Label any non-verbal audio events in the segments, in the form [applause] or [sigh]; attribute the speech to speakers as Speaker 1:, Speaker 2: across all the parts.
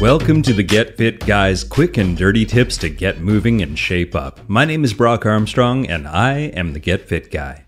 Speaker 1: Welcome to the Get Fit Guys quick and dirty tips to get moving and shape up. My name is Brock Armstrong and I am the Get Fit Guy.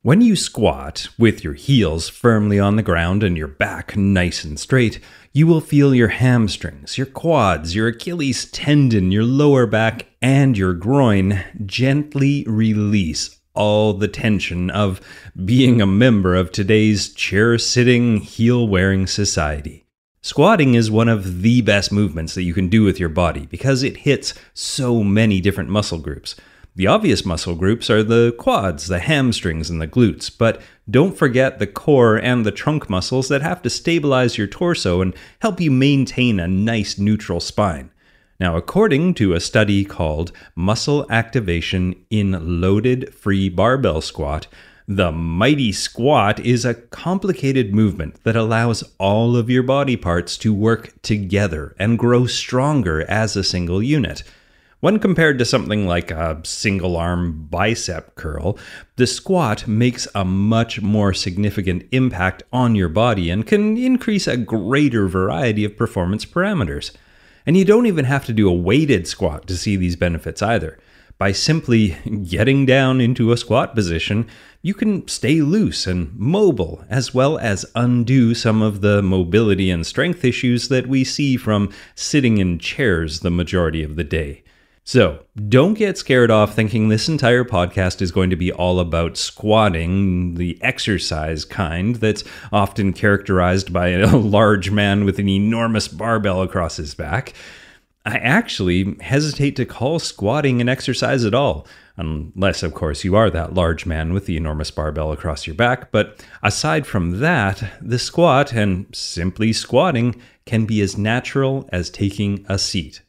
Speaker 1: When you squat with your heels firmly on the ground and your back nice and straight, you will feel your hamstrings, your quads, your Achilles tendon, your lower back, and your groin gently release all the tension of being a member of today's chair sitting, heel wearing society. Squatting is one of the best movements that you can do with your body because it hits so many different muscle groups. The obvious muscle groups are the quads, the hamstrings, and the glutes, but don't forget the core and the trunk muscles that have to stabilize your torso and help you maintain a nice neutral spine. Now, according to a study called Muscle Activation in Loaded Free Barbell Squat, the mighty squat is a complicated movement that allows all of your body parts to work together and grow stronger as a single unit. When compared to something like a single arm bicep curl, the squat makes a much more significant impact on your body and can increase a greater variety of performance parameters. And you don't even have to do a weighted squat to see these benefits either. By simply getting down into a squat position, you can stay loose and mobile, as well as undo some of the mobility and strength issues that we see from sitting in chairs the majority of the day. So, don't get scared off thinking this entire podcast is going to be all about squatting, the exercise kind that's often characterized by a [laughs] large man with an enormous barbell across his back. I actually hesitate to call squatting an exercise at all, unless, of course, you are that large man with the enormous barbell across your back. But aside from that, the squat and simply squatting can be as natural as taking a seat.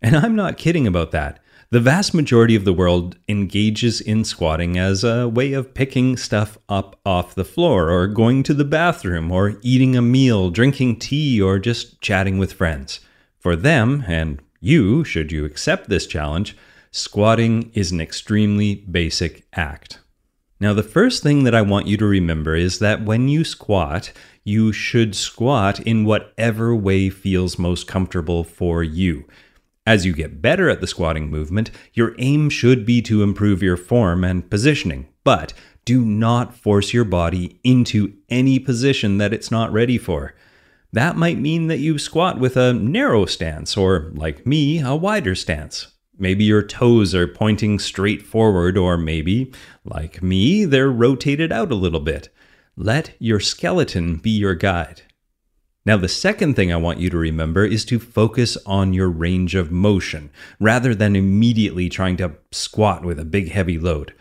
Speaker 1: And I'm not kidding about that. The vast majority of the world engages in squatting as a way of picking stuff up off the floor, or going to the bathroom, or eating a meal, drinking tea, or just chatting with friends. For them, and you, should you accept this challenge, squatting is an extremely basic act. Now, the first thing that I want you to remember is that when you squat, you should squat in whatever way feels most comfortable for you. As you get better at the squatting movement, your aim should be to improve your form and positioning, but do not force your body into any position that it's not ready for. That might mean that you squat with a narrow stance, or, like me, a wider stance. Maybe your toes are pointing straight forward, or maybe, like me, they're rotated out a little bit. Let your skeleton be your guide. Now, the second thing I want you to remember is to focus on your range of motion rather than immediately trying to squat with a big heavy load.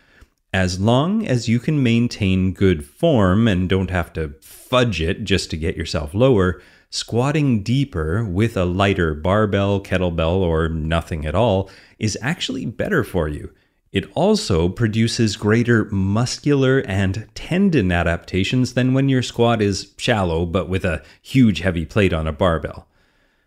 Speaker 1: As long as you can maintain good form and don't have to fudge it just to get yourself lower, squatting deeper with a lighter barbell, kettlebell, or nothing at all is actually better for you. It also produces greater muscular and tendon adaptations than when your squat is shallow but with a huge heavy plate on a barbell.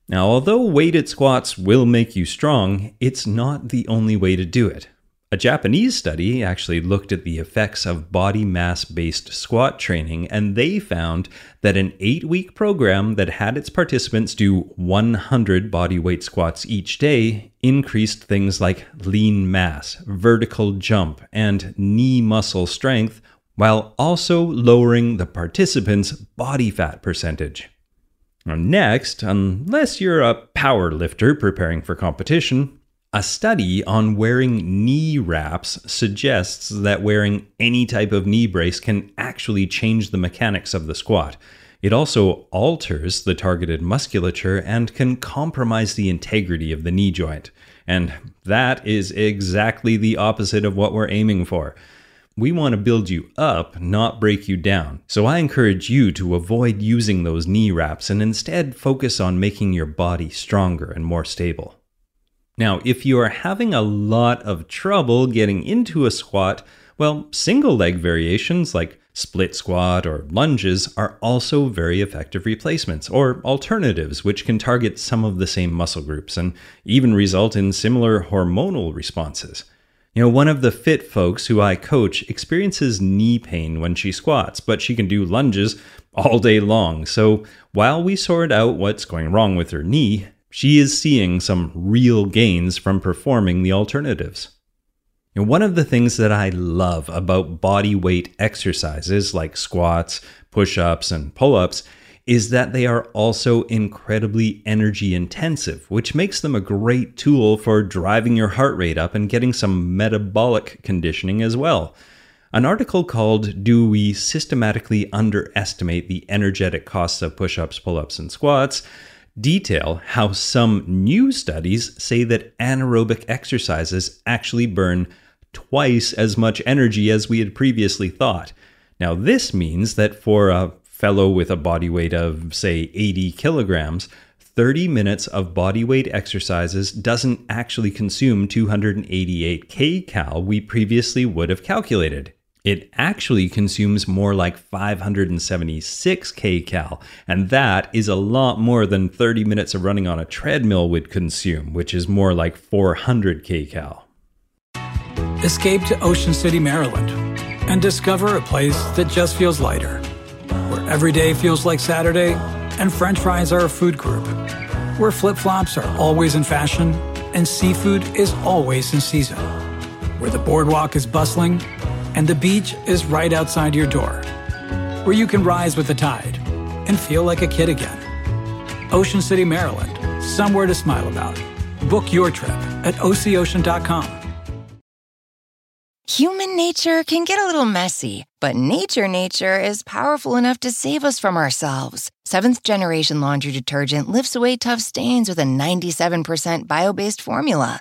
Speaker 1: Now, although weighted squats will make you strong, it's not the only way to do it. A Japanese study actually looked at the effects of body mass based squat training, and they found that an eight week program that had its participants do 100 body weight squats each day increased things like lean mass, vertical jump, and knee muscle strength while also lowering the participant's body fat percentage. Next, unless you're a power lifter preparing for competition, a study on wearing knee wraps suggests that wearing any type of knee brace can actually change the mechanics of the squat. It also alters the targeted musculature and can compromise the integrity of the knee joint. And that is exactly the opposite of what we're aiming for. We want to build you up, not break you down. So I encourage you to avoid using those knee wraps and instead focus on making your body stronger and more stable. Now, if you are having a lot of trouble getting into a squat, well, single leg variations like split squat or lunges are also very effective replacements or alternatives which can target some of the same muscle groups and even result in similar hormonal responses. You know, one of the fit folks who I coach experiences knee pain when she squats, but she can do lunges all day long. So while we sort out what's going wrong with her knee, she is seeing some real gains from performing the alternatives. And one of the things that I love about body weight exercises like squats, push ups, and pull ups is that they are also incredibly energy intensive, which makes them a great tool for driving your heart rate up and getting some metabolic conditioning as well. An article called Do We Systematically Underestimate the Energetic Costs of Push Ups, Pull Ups, and Squats? Detail how some new studies say that anaerobic exercises actually burn twice as much energy as we had previously thought. Now, this means that for a fellow with a body weight of, say, 80 kilograms, 30 minutes of body weight exercises doesn't actually consume 288 kcal we previously would have calculated. It actually consumes more like 576 kcal, and that is a lot more than 30 minutes of running on a treadmill would consume, which is more like 400 kcal.
Speaker 2: Escape to Ocean City, Maryland, and discover a place that just feels lighter where every day feels like Saturday and french fries are a food group, where flip flops are always in fashion and seafood is always in season, where the boardwalk is bustling and the beach is right outside your door, where you can rise with the tide and feel like a kid again. Ocean City, Maryland, somewhere to smile about. Book your trip at OCOcean.com.
Speaker 3: Human nature can get a little messy, but nature nature is powerful enough to save us from ourselves. Seventh generation laundry detergent lifts away tough stains with a 97% bio based formula.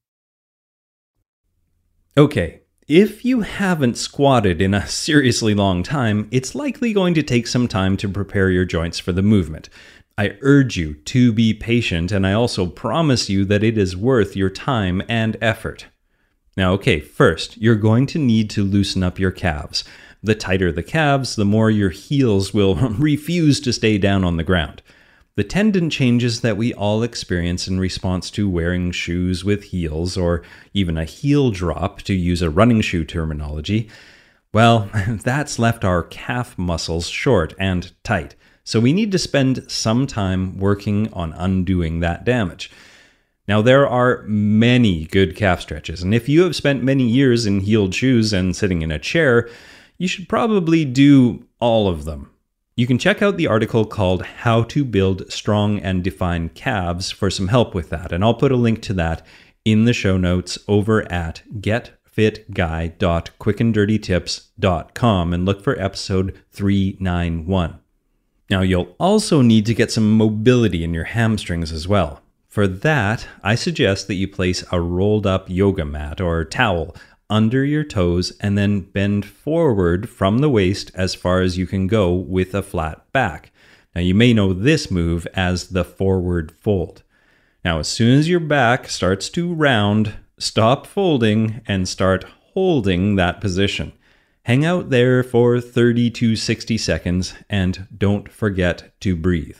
Speaker 1: Okay, if you haven't squatted in a seriously long time, it's likely going to take some time to prepare your joints for the movement. I urge you to be patient, and I also promise you that it is worth your time and effort. Now, okay, first, you're going to need to loosen up your calves. The tighter the calves, the more your heels will [laughs] refuse to stay down on the ground. The tendon changes that we all experience in response to wearing shoes with heels, or even a heel drop to use a running shoe terminology, well, [laughs] that's left our calf muscles short and tight. So we need to spend some time working on undoing that damage. Now, there are many good calf stretches, and if you have spent many years in heeled shoes and sitting in a chair, you should probably do all of them. You can check out the article called How to Build Strong and Defined Calves for some help with that. And I'll put a link to that in the show notes over at getfitguy.quickanddirtytips.com and look for episode 391. Now, you'll also need to get some mobility in your hamstrings as well. For that, I suggest that you place a rolled up yoga mat or towel under your toes and then bend forward from the waist as far as you can go with a flat back. Now, you may know this move as the forward fold. Now, as soon as your back starts to round, stop folding and start holding that position. Hang out there for 30 to 60 seconds and don't forget to breathe.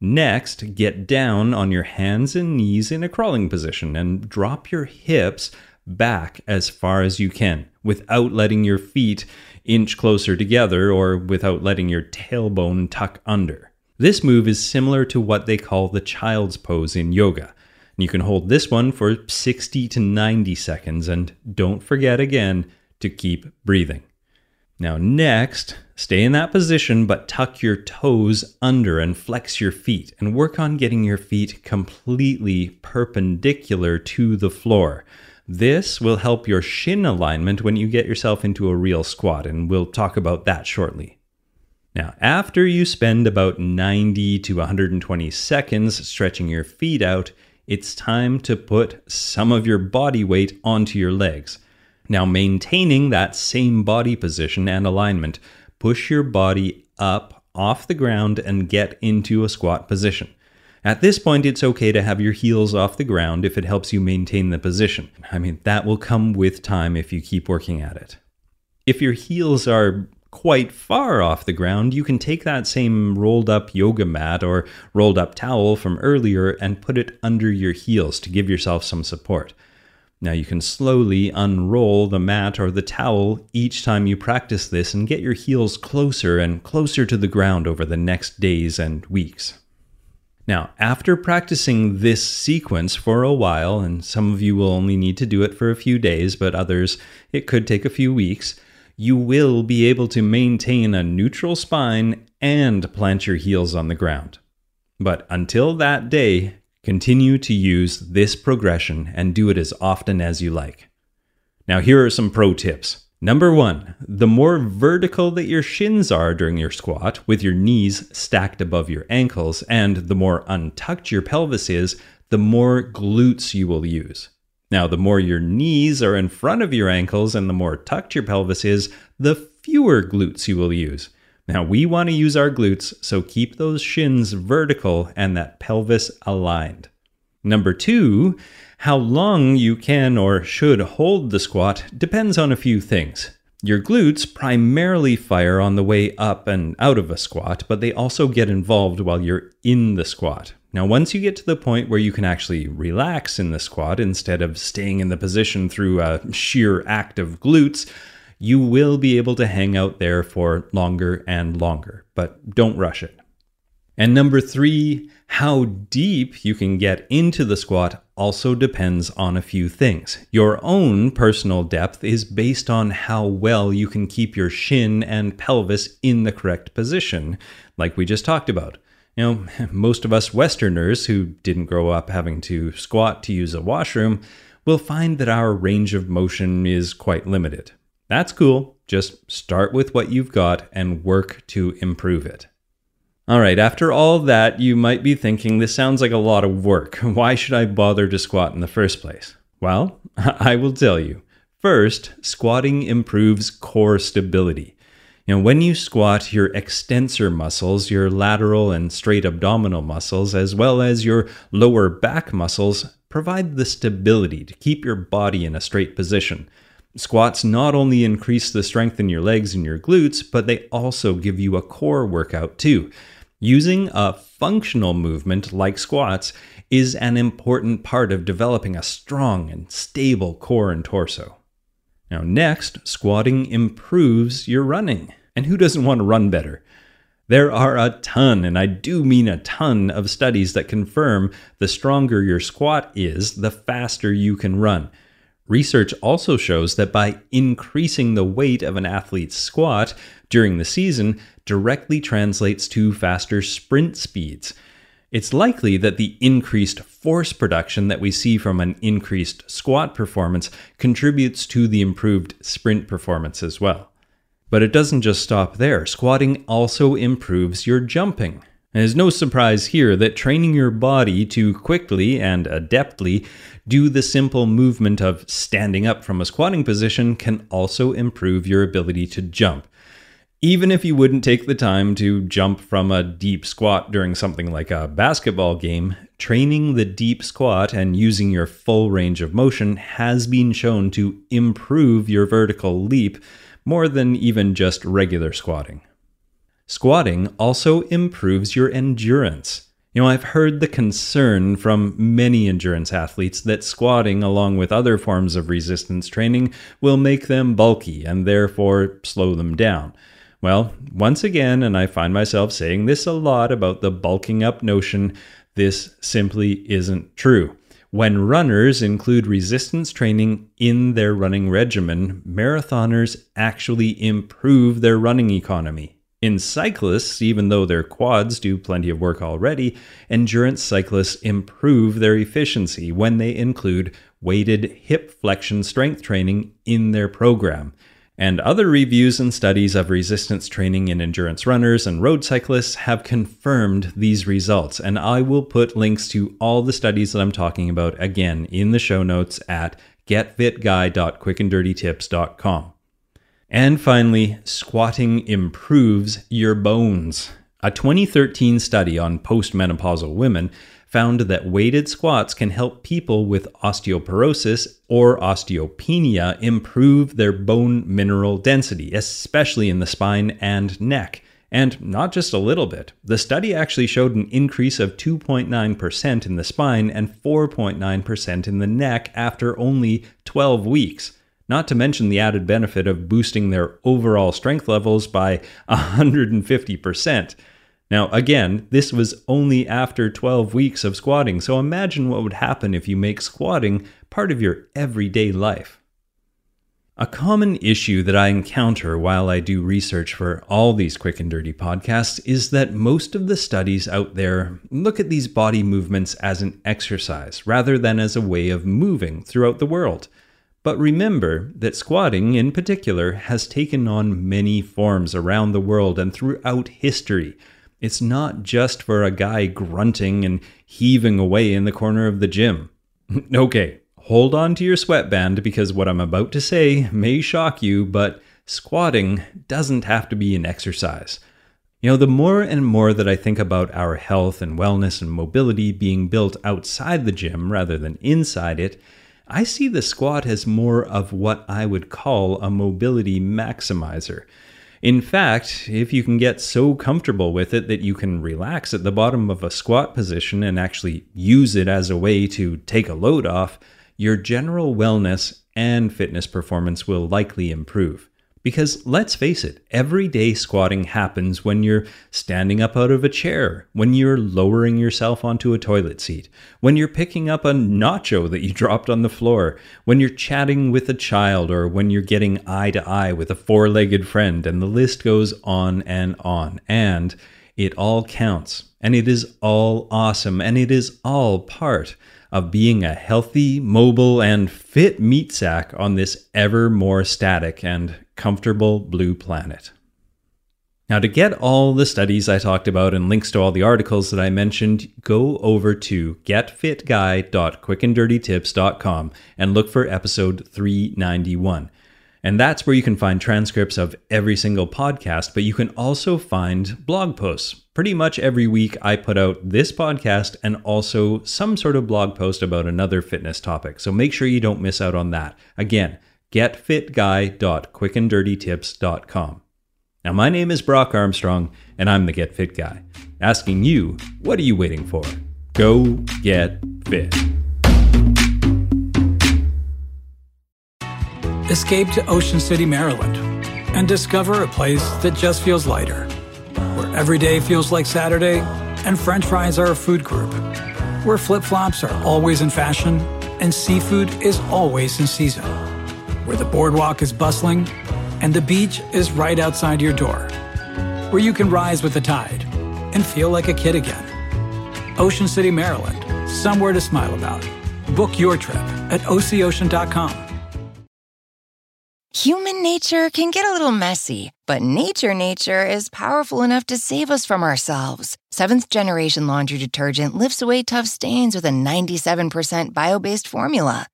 Speaker 1: Next, get down on your hands and knees in a crawling position and drop your hips back as far as you can without letting your feet inch closer together or without letting your tailbone tuck under. This move is similar to what they call the child's pose in yoga. You can hold this one for 60 to 90 seconds and don't forget again to keep breathing. Now, next, stay in that position but tuck your toes under and flex your feet and work on getting your feet completely perpendicular to the floor. This will help your shin alignment when you get yourself into a real squat, and we'll talk about that shortly. Now, after you spend about 90 to 120 seconds stretching your feet out, it's time to put some of your body weight onto your legs. Now, maintaining that same body position and alignment, push your body up off the ground and get into a squat position. At this point, it's okay to have your heels off the ground if it helps you maintain the position. I mean, that will come with time if you keep working at it. If your heels are quite far off the ground, you can take that same rolled up yoga mat or rolled up towel from earlier and put it under your heels to give yourself some support. Now you can slowly unroll the mat or the towel each time you practice this and get your heels closer and closer to the ground over the next days and weeks. Now, after practicing this sequence for a while, and some of you will only need to do it for a few days, but others it could take a few weeks, you will be able to maintain a neutral spine and plant your heels on the ground. But until that day, continue to use this progression and do it as often as you like. Now, here are some pro tips. Number one, the more vertical that your shins are during your squat, with your knees stacked above your ankles, and the more untucked your pelvis is, the more glutes you will use. Now, the more your knees are in front of your ankles and the more tucked your pelvis is, the fewer glutes you will use. Now, we want to use our glutes, so keep those shins vertical and that pelvis aligned. Number two, how long you can or should hold the squat depends on a few things. Your glutes primarily fire on the way up and out of a squat, but they also get involved while you're in the squat. Now, once you get to the point where you can actually relax in the squat instead of staying in the position through a sheer act of glutes, you will be able to hang out there for longer and longer, but don't rush it. And number three, how deep you can get into the squat also depends on a few things. Your own personal depth is based on how well you can keep your shin and pelvis in the correct position, like we just talked about. You know, [laughs] most of us Westerners who didn't grow up having to squat to use a washroom will find that our range of motion is quite limited. That's cool. Just start with what you've got and work to improve it. All right, after all that, you might be thinking this sounds like a lot of work. [laughs] Why should I bother to squat in the first place? Well, [laughs] I will tell you. First, squatting improves core stability. You know, when you squat, your extensor muscles, your lateral and straight abdominal muscles, as well as your lower back muscles, provide the stability to keep your body in a straight position. Squats not only increase the strength in your legs and your glutes, but they also give you a core workout too. Using a functional movement like squats is an important part of developing a strong and stable core and torso. Now, next, squatting improves your running. And who doesn't want to run better? There are a ton, and I do mean a ton, of studies that confirm the stronger your squat is, the faster you can run. Research also shows that by increasing the weight of an athlete's squat during the season directly translates to faster sprint speeds. It's likely that the increased force production that we see from an increased squat performance contributes to the improved sprint performance as well. But it doesn't just stop there. Squatting also improves your jumping. There's no surprise here that training your body to quickly and adeptly do the simple movement of standing up from a squatting position can also improve your ability to jump. Even if you wouldn't take the time to jump from a deep squat during something like a basketball game, training the deep squat and using your full range of motion has been shown to improve your vertical leap more than even just regular squatting. Squatting also improves your endurance. You know, I've heard the concern from many endurance athletes that squatting, along with other forms of resistance training, will make them bulky and therefore slow them down. Well, once again, and I find myself saying this a lot about the bulking up notion, this simply isn't true. When runners include resistance training in their running regimen, marathoners actually improve their running economy. In cyclists, even though their quads do plenty of work already, endurance cyclists improve their efficiency when they include weighted hip flexion strength training in their program. And other reviews and studies of resistance training in endurance runners and road cyclists have confirmed these results. And I will put links to all the studies that I'm talking about again in the show notes at getfitguy.quickanddirtytips.com. And finally, squatting improves your bones. A 2013 study on postmenopausal women found that weighted squats can help people with osteoporosis or osteopenia improve their bone mineral density, especially in the spine and neck. And not just a little bit. The study actually showed an increase of 2.9% in the spine and 4.9% in the neck after only 12 weeks not to mention the added benefit of boosting their overall strength levels by 150%. Now, again, this was only after 12 weeks of squatting, so imagine what would happen if you make squatting part of your everyday life. A common issue that I encounter while I do research for all these quick and dirty podcasts is that most of the studies out there look at these body movements as an exercise rather than as a way of moving throughout the world. But remember that squatting in particular has taken on many forms around the world and throughout history. It's not just for a guy grunting and heaving away in the corner of the gym. [laughs] okay, hold on to your sweatband because what I'm about to say may shock you, but squatting doesn't have to be an exercise. You know, the more and more that I think about our health and wellness and mobility being built outside the gym rather than inside it, I see the squat as more of what I would call a mobility maximizer. In fact, if you can get so comfortable with it that you can relax at the bottom of a squat position and actually use it as a way to take a load off, your general wellness and fitness performance will likely improve. Because let's face it, everyday squatting happens when you're standing up out of a chair, when you're lowering yourself onto a toilet seat, when you're picking up a nacho that you [laughs] dropped on the floor, when you're chatting with a child, or when you're getting eye to eye with a four legged friend, and the list goes on and on. And it all counts, and it is all awesome, and it is all part of being a healthy, mobile, and fit meat sack on this ever more static and comfortable blue planet. Now, to get all the studies I talked about and links to all the articles that I mentioned, go over to getfitguy.quickanddirtytips.com and look for episode 391. And that's where you can find transcripts of every single podcast, but you can also find blog posts. Pretty much every week, I put out this podcast and also some sort of blog post about another fitness topic. So make sure you don't miss out on that. Again, getfitguy.quickanddirtytips.com. Now, my name is Brock Armstrong, and I'm the Get Fit Guy, asking you, what are you waiting for? Go get fit.
Speaker 2: Escape to Ocean City, Maryland, and discover a place that just feels lighter, where every day feels like Saturday and french fries are a food group, where flip flops are always in fashion and seafood is always in season, where the boardwalk is bustling and the beach is right outside your door, where you can rise with the tide and feel like a kid again. Ocean City, Maryland, somewhere to smile about. Book your trip at OCOcean.com.
Speaker 3: Human nature can get a little messy, but nature nature is powerful enough to save us from ourselves. Seventh generation laundry detergent lifts away tough stains with a 97% bio based formula.